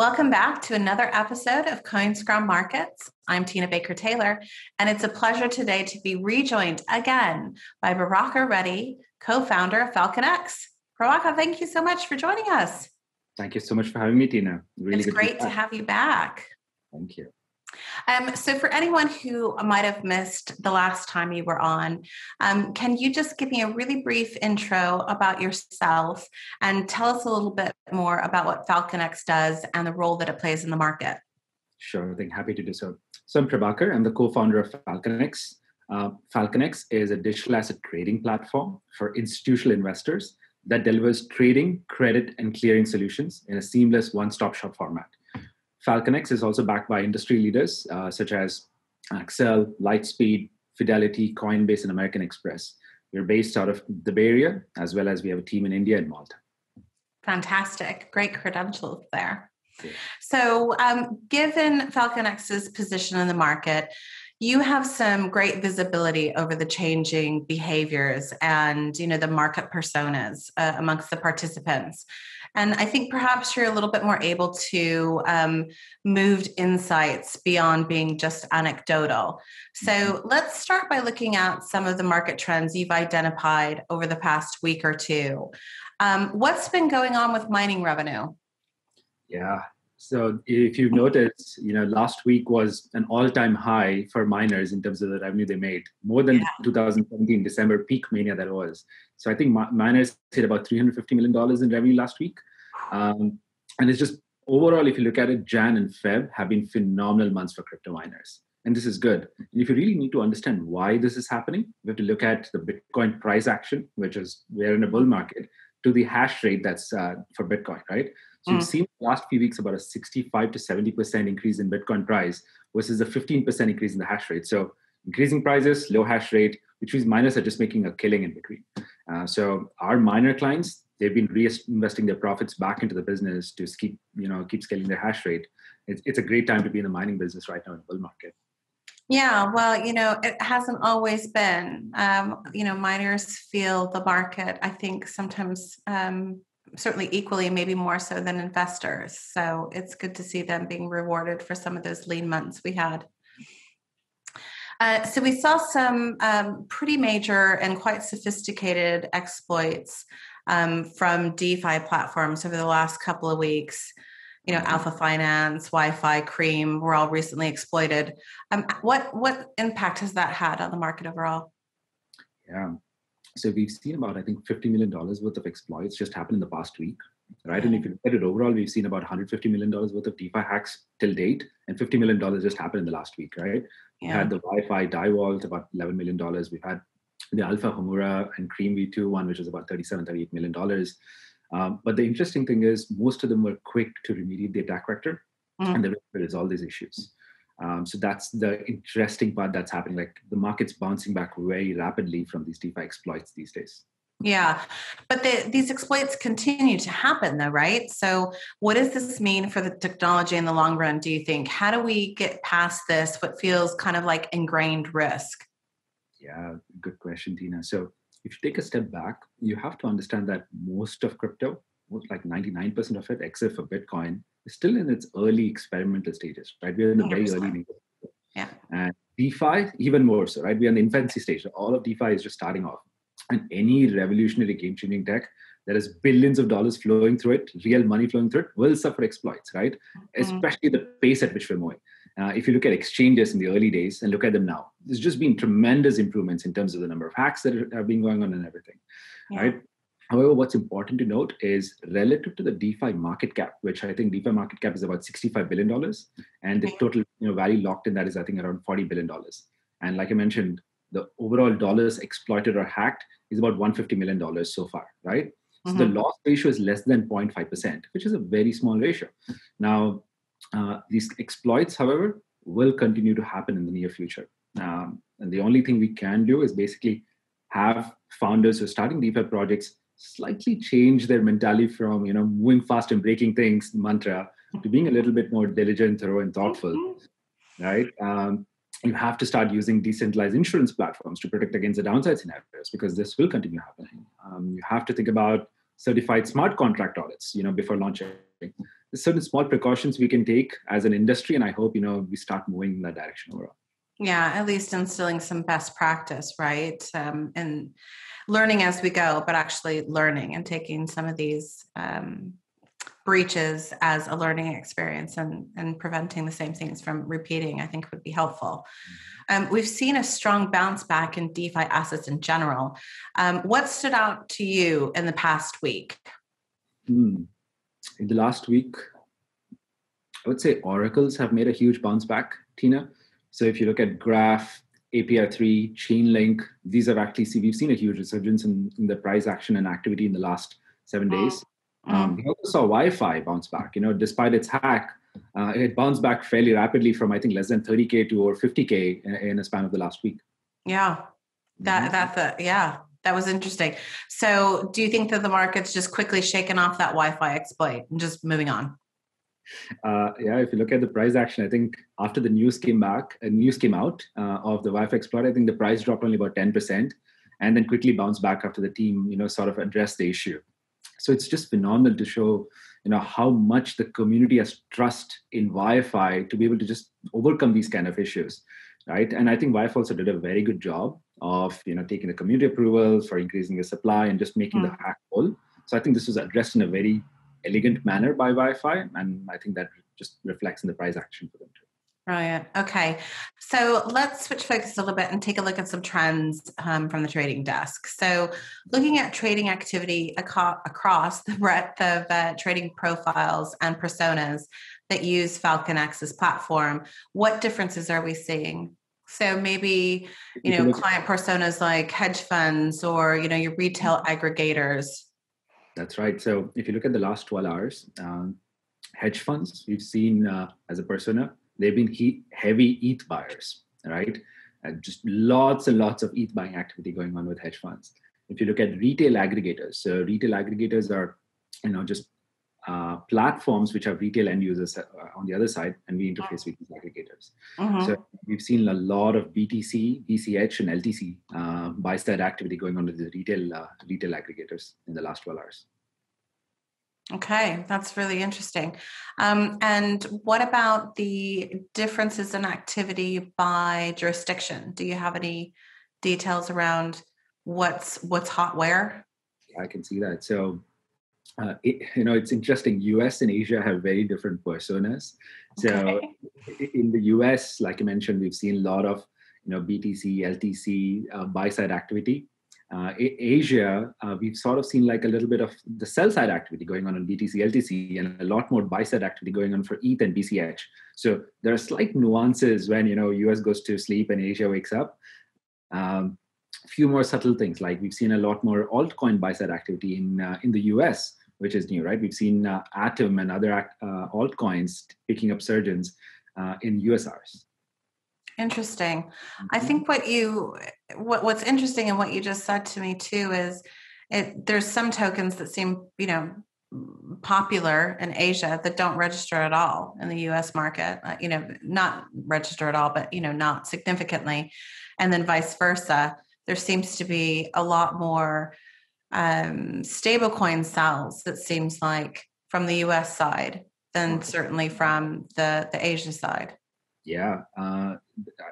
Welcome back to another episode of CoinScrum Markets. I'm Tina Baker Taylor, and it's a pleasure today to be rejoined again by Prabhakar Reddy, co founder of FalconX. Prabhakar, thank you so much for joining us. Thank you so much for having me, Tina. Really it's great to, to have you back. Thank you. Um, so, for anyone who might have missed the last time you were on, um, can you just give me a really brief intro about yourself and tell us a little bit more about what FalconX does and the role that it plays in the market? Sure, I think happy to do so. So, I'm Prabhakar. I'm the co-founder of FalconX. Uh, FalconX is a digital asset trading platform for institutional investors that delivers trading, credit, and clearing solutions in a seamless one-stop shop format. FalconX is also backed by industry leaders uh, such as Accel, Lightspeed, Fidelity, Coinbase, and American Express. We're based out of the Bay Area, as well as we have a team in India and Malta. Fantastic. Great credentials there. Yeah. So, um, given FalconX's position in the market, you have some great visibility over the changing behaviors and you know the market personas uh, amongst the participants and I think perhaps you're a little bit more able to um, move insights beyond being just anecdotal. So mm-hmm. let's start by looking at some of the market trends you've identified over the past week or two. Um, what's been going on with mining revenue? Yeah. So if you've noticed, you know, last week was an all-time high for miners in terms of the revenue they made, more than yeah. 2017 December peak mania that was. So I think miners hit about 350 million dollars in revenue last week, um, and it's just overall, if you look at it, Jan and Feb have been phenomenal months for crypto miners, and this is good. And if you really need to understand why this is happening, we have to look at the Bitcoin price action, which is we're in a bull market, to the hash rate that's uh, for Bitcoin, right? So mm. you've seen the last few weeks about a 65 to 70% increase in Bitcoin price versus a 15% increase in the hash rate. So increasing prices, low hash rate, which means miners are just making a killing in between. Uh, so our miner clients, they've been reinvesting their profits back into the business to keep, you know, keep scaling their hash rate. It's, it's a great time to be in the mining business right now in the bull market. Yeah, well, you know, it hasn't always been. Um, you know, miners feel the market. I think sometimes um, certainly equally, maybe more so than investors. So it's good to see them being rewarded for some of those lean months we had. Uh, so we saw some um, pretty major and quite sophisticated exploits um, from DeFi platforms over the last couple of weeks. You know, Alpha Finance, YFI, Cream were all recently exploited. Um, what what impact has that had on the market overall? Yeah, so we've seen about, I think, $50 million worth of exploits just happen in the past week, right? And if you look at it overall, we've seen about $150 million worth of DeFi hacks till date, and $50 million just happened in the last week, right? Yeah. We had the YFI DAI Vault, about $11 million. We've had the Alpha Homura and Cream V2 one, which was about $37, $38 million. Um, but the interesting thing is most of them were quick to remediate the attack vector mm. and they resolve these issues. Um, so that's the interesting part that's happening. Like the market's bouncing back very rapidly from these DeFi exploits these days. Yeah, but the, these exploits continue to happen, though, right? So, what does this mean for the technology in the long run? Do you think? How do we get past this? What feels kind of like ingrained risk? Yeah, good question, Tina. So, if you take a step back, you have to understand that most of crypto, like 99% of it, except for Bitcoin, still in its early experimental stages, right? We're in the 100%. very early. Yeah. And DeFi, even more so, right? We're in the infancy stage. All of DeFi is just starting off. And any revolutionary game changing tech, that has billions of dollars flowing through it, real money flowing through it, will suffer exploits, right? Mm-hmm. Especially the pace at which we're moving. Uh, if you look at exchanges in the early days and look at them now, there's just been tremendous improvements in terms of the number of hacks that have been going on and everything, yeah. right? However, what's important to note is relative to the DeFi market cap, which I think DeFi market cap is about $65 billion, and the total you know, value locked in that is, I think, around $40 billion. And like I mentioned, the overall dollars exploited or hacked is about $150 million so far, right? Mm-hmm. So the mm-hmm. loss ratio is less than 0.5%, which is a very small ratio. Now, uh, these exploits, however, will continue to happen in the near future. Um, and the only thing we can do is basically have founders who are starting DeFi projects slightly change their mentality from you know moving fast and breaking things mantra to being a little bit more diligent, thorough, and thoughtful. Mm-hmm. Right? Um, you have to start using decentralized insurance platforms to protect against the downside scenarios because this will continue happening. Um, you have to think about certified smart contract audits, you know, before launching. certain small precautions we can take as an industry, and I hope you know we start moving in that direction overall. Yeah, at least instilling some best practice, right? Um, and learning as we go, but actually learning and taking some of these um, breaches as a learning experience and, and preventing the same things from repeating, I think would be helpful. Mm-hmm. Um, we've seen a strong bounce back in DeFi assets in general. Um, what stood out to you in the past week? Hmm. In the last week, I would say oracles have made a huge bounce back, Tina. So if you look at Graph, API3, Chainlink, these have actually seen, we've seen a huge resurgence in, in the price action and activity in the last seven days. Um, we also saw YFI bounce back. You know, despite its hack, uh, it bounced back fairly rapidly from I think less than 30k to over 50k in, in a span of the last week. Yeah, that mm-hmm. that's a yeah, that was interesting. So, do you think that the market's just quickly shaken off that YFI exploit and just moving on? Uh, yeah, if you look at the price action, I think after the news came back, uh, news came out uh, of the YFI exploit, I think the price dropped only about 10% and then quickly bounced back after the team, you know, sort of addressed the issue. So it's just phenomenal to show, you know, how much the community has trust in YFI to be able to just overcome these kind of issues, right? And I think YFI also did a very good job of, you know, taking the community approvals for increasing the supply and just making mm. the hmm. hack whole. So I think this was addressed in a very elegant manner by YFI, and I think that just reflects in the price action for them too. Right. Okay. So let's switch focus a little bit and take a look at some trends um, from the trading desk. So, looking at trading activity aco- across the breadth of uh, trading profiles and personas that use Falcon FalconX's platform, what differences are we seeing? So maybe you know client personas like hedge funds or you know your retail aggregators that's right. So if you look at the last 12 hours, um, hedge funds, we've seen uh, as a persona, they've been he- heavy ETH buyers, right? And just lots and lots of ETH buying activity going on with hedge funds. If you look at retail aggregators, so retail aggregators are, you know, just uh, platforms which have retail end users uh, on the other side, and we interface with these aggregators. Mm-hmm. So we've seen a lot of BTC, BCH, and LTC uh, buy side activity going on with the retail uh, retail aggregators in the last 12 hours. Okay, that's really interesting. Um, and what about the differences in activity by jurisdiction? Do you have any details around what's what's hot where? I can see that. So uh, it, you know, it's interesting. US and Asia have very different personas. So okay. in the US, like I mentioned, we've seen a lot of you know BTC, LTC, uh, buy side activity. Uh, Asia, uh, we've sort of seen like a little bit of the sell side activity going on in BTC, LTC, and a lot more buy side activity going on for ETH and BCH. So there are slight nuances when you know US goes to sleep and Asia wakes up. Um, few more subtle things like we've seen a lot more altcoin buy side activity in uh, in the US which is new, right? We've seen uh, Atom and other uh, altcoins picking up surgeons uh, in USRs. Interesting. Mm-hmm. I think what you what what's interesting and what you just said to me too is it there's some tokens that seem you know popular in Asia that don't register at all in the US market, uh, you know, not register at all, but, you know, not significantly. And then vice versa. There seems to be a lot more um, stablecoin sells, it seems like, from the US side than certainly from the, the Asia side. Yeah, uh,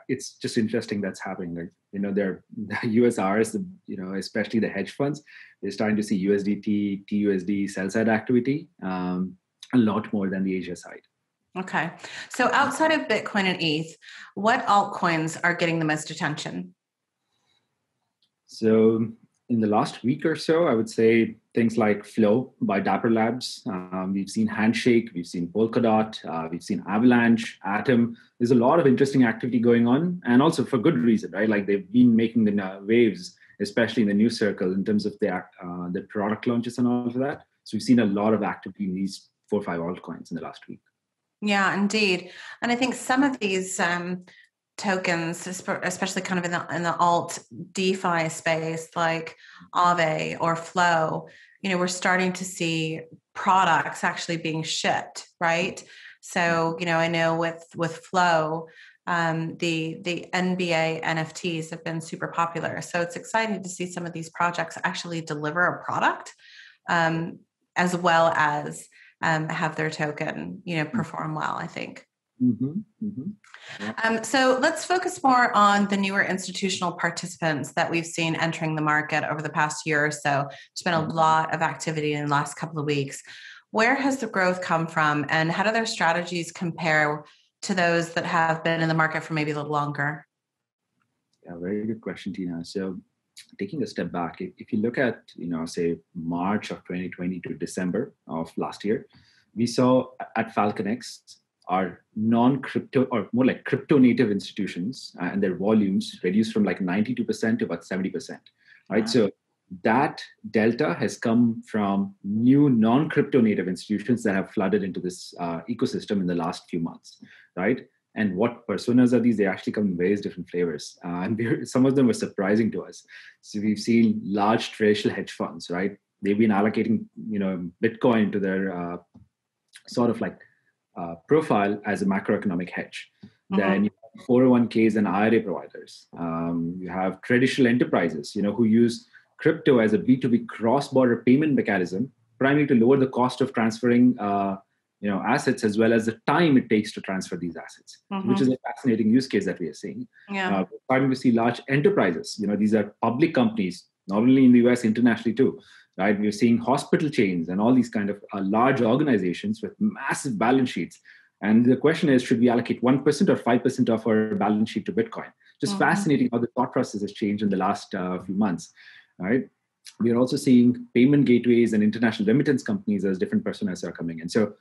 it's just interesting that's happening. Like, you know, there the USRs, you know, especially the hedge funds, they're starting to see USDT, TUSD sell side activity um, a lot more than the Asia side. Okay. So outside of Bitcoin and ETH, what altcoins are getting the most attention? So in the last week or so, I would say things like Flow by Dapper Labs. Um, we've seen Handshake, we've seen Polkadot, uh, we've seen Avalanche, Atom. There's a lot of interesting activity going on, and also for good reason, right? Like they've been making the waves, especially in the new circle, in terms of their uh, the product launches and all of that. So we've seen a lot of activity in these four or five altcoins in the last week. Yeah, indeed. And I think some of these um, tokens, especially kind of in the in the alt DeFi space, like Aave or Flow, you know, we're starting to see products actually being shipped, right? So, you know, I know with with Flow, um, the the NBA NFTs have been super popular. So it's exciting to see some of these projects actually deliver a product, um, as well as um, have their token, you know, Mm-hmm. perform well. I think. Mhm, mhm. Um, so let's focus more on the newer institutional participants that we've seen entering the market over the past year or so. There's been a Mhm. lot of activity in the last couple of weeks. Where has the growth come from, and how do their strategies compare to those that have been in the market for maybe a little longer? Yeah, very good question, Tina. So, taking a step back, if, if you look at, you know, say March of 2020 to December of last year, we saw at FalconX our non-crypto or more like crypto-native institutions uh, and their volumes reduced from like 92% to about 70%. Right. Wow. So that delta has come from new non-crypto native institutions that have flooded into this uh, ecosystem in the last few months right and what personas are these they actually come in various different flavors uh, and some of them were surprising to us so we've seen large traditional hedge funds right they've been allocating you know bitcoin to their uh, sort of like uh, profile as a macroeconomic hedge then you have 401ks and ira providers um, you have traditional enterprises you know who use crypto as a b2b cross-border payment mechanism primarily to lower the cost of transferring uh, you know assets as well as the time it takes to transfer these assets which Mhm. is a fascinating use case that we are seeing yeah. uh, we're starting to see large enterprises. You know, these are public companies, not only in the US, internationally too. Right? We're seeing hospital chains and all these kind of uh, large organizations with massive balance sheets. And the question is, should we allocate one percent or five percent of our balance sheet to Bitcoin? Just Mhm. fascinating how the thought process has changed in the last uh, few months. Right? We are also seeing payment gateways and international remittance companies as different personas are coming in. So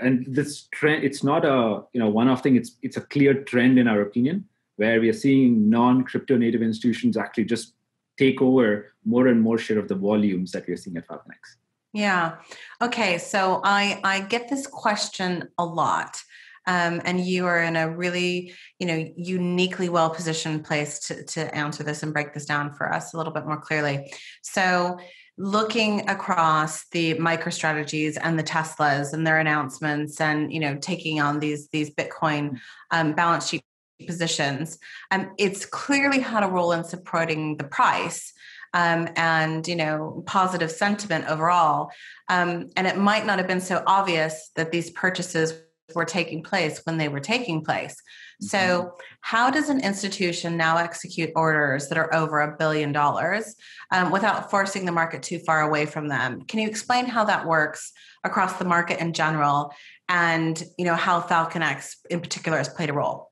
and this trend it's not a you know one off thing it's it's a clear trend in our opinion where we are seeing non crypto native institutions actually just take over more and more share of the volumes that we are seeing at FalconX Yeah. Okay. So I I get this question a lot, um, and you are in a really you know uniquely well positioned place to to answer this and break this down for us a little bit more clearly. So looking across the microstrategies and the teslas and their announcements and you know taking on these these bitcoin um, balance sheet positions. Um, it's clearly had a role in supporting the price um, and you know positive sentiment overall. Um, and it might not have been so obvious that these purchases were taking place when they were taking place. So how does an institution now execute orders that are over a billion dollars um, without forcing the market too far away from them? Can you explain how that works across the market in general and you know how FalconX in particular has played a role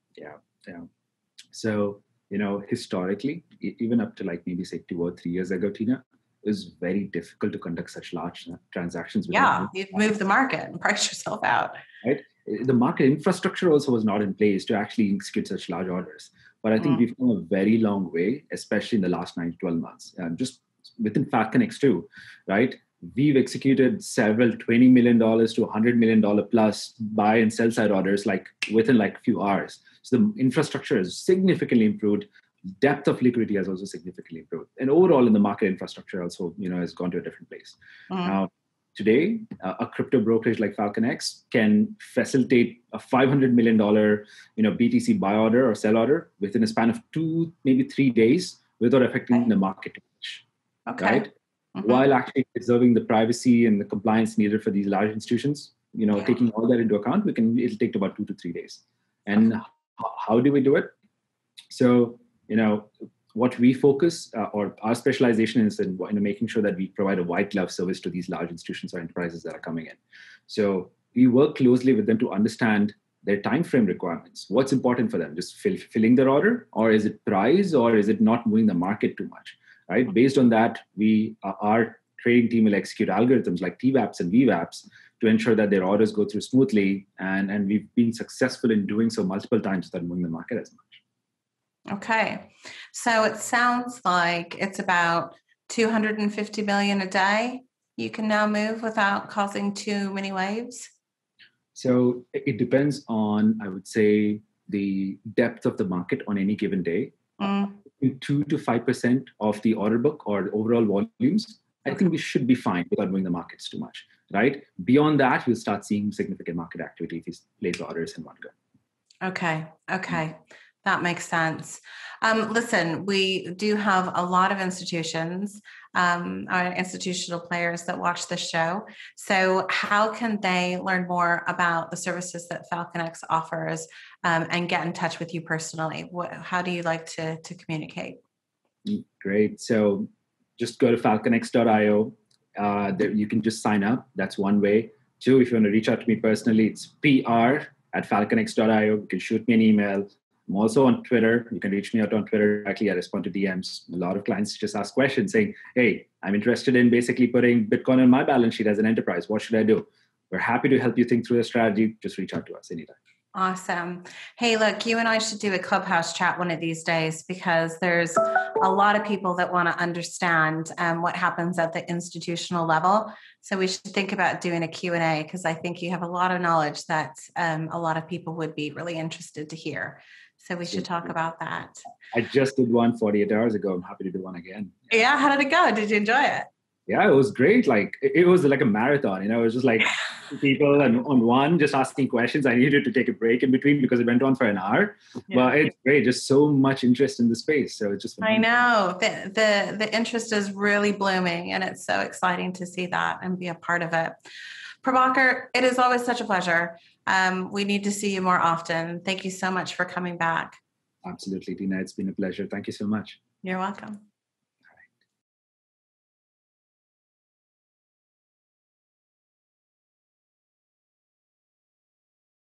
so you know historically even up to like maybe say two or three years ago tina it was very difficult to conduct such large transactions yeah you've moved the market and priced yourself out Right. the market infrastructure also was not in place to actually execute such large orders. But I think Mm. we've come a very long way, especially in the last nine to 12 months. And just within FalconX too, right? We've executed several $20 million to $100 million plus buy and sell side orders like within like a few hours. So the infrastructure has significantly improved. Depth of liquidity has also significantly improved. And overall in the market infrastructure also, you know, has gone to a different place. Mhm. Now, today, uh, a crypto brokerage like FalconX can facilitate a $500 million, you know, BTC buy order or sell order within a span of two, maybe three days without affecting Okay. the market much, okay right? Mhm. While actually preserving the privacy and the compliance needed for these large institutions, you know, Yeah. taking all that into account, we can, it'll take about two to three days. And h- how do we do it? So, you know, what we focus uh, or our specialization is in, in making sure that we provide a white glove service to these large institutions or enterprises that are coming in. So we work closely with them to understand their time frame requirements. What's important for them? Just fill, filling their order, or is it price, or is it not moving the market too much? Right. Based on that, we uh, our trading team will execute algorithms like TWAPs and VWAPs to ensure that their orders go through smoothly, and and we've been successful in doing so multiple times without moving the market as much. Okay. So it sounds like it's about 250 million a day you can now move without causing too many waves. So it depends on, I would say, the depth of the market on any given day. Mm, two to five percent of the order book or the overall volumes, I think we should be fine without moving the markets too much. Right. Beyond that, we'll start seeing significant market activity if these place orders in one go. okay. Okay. That makes sense. Um, listen, we do have a lot of institutions, um, our institutional players that watch the show. So, how can they learn more about the services that FalconX offers um, and get in touch with you personally? What, how do you like to, to communicate? Great. So, just go to falconx.io. Uh, there, you can just sign up. That's one way. Two, if you want to reach out to me personally, it's pr at falconx.io. You can shoot me an email. I'm also on Twitter. You can reach me out on Twitter directly. I respond to DMs. A lot of clients just ask questions saying, Hey, I'm interested in basically putting Bitcoin on my balance sheet as an enterprise. What should I do? We're happy to help you think through the strategy. Just reach out to us anytime. Awesome. Hey, look, you and I should do a clubhouse chat one of these days because there's a lot of people that want to understand um, what happens at the institutional level. So we should think about doing a Q&A because I think you have a lot of knowledge that um, a lot of people would be really interested to hear. So we should talk about that. I just did one 48 hours ago. I'm happy to do one again. Yeah. How did it go? Did you enjoy it? Yeah, it was great. Like it was like a marathon, you know, it was just like people and on one just asking questions. I needed to take a break in between because it went on for an hour. Yeah. But it's great, just so much interest in the space. So it's just I know the, the the interest is really blooming and it's so exciting to see that and be a part of it. Prabhakar, it is always such a pleasure. Um, we need to see you more often. Thank you so much for coming back. Absolutely, Tina. It's been a pleasure. Thank you so much. You're welcome.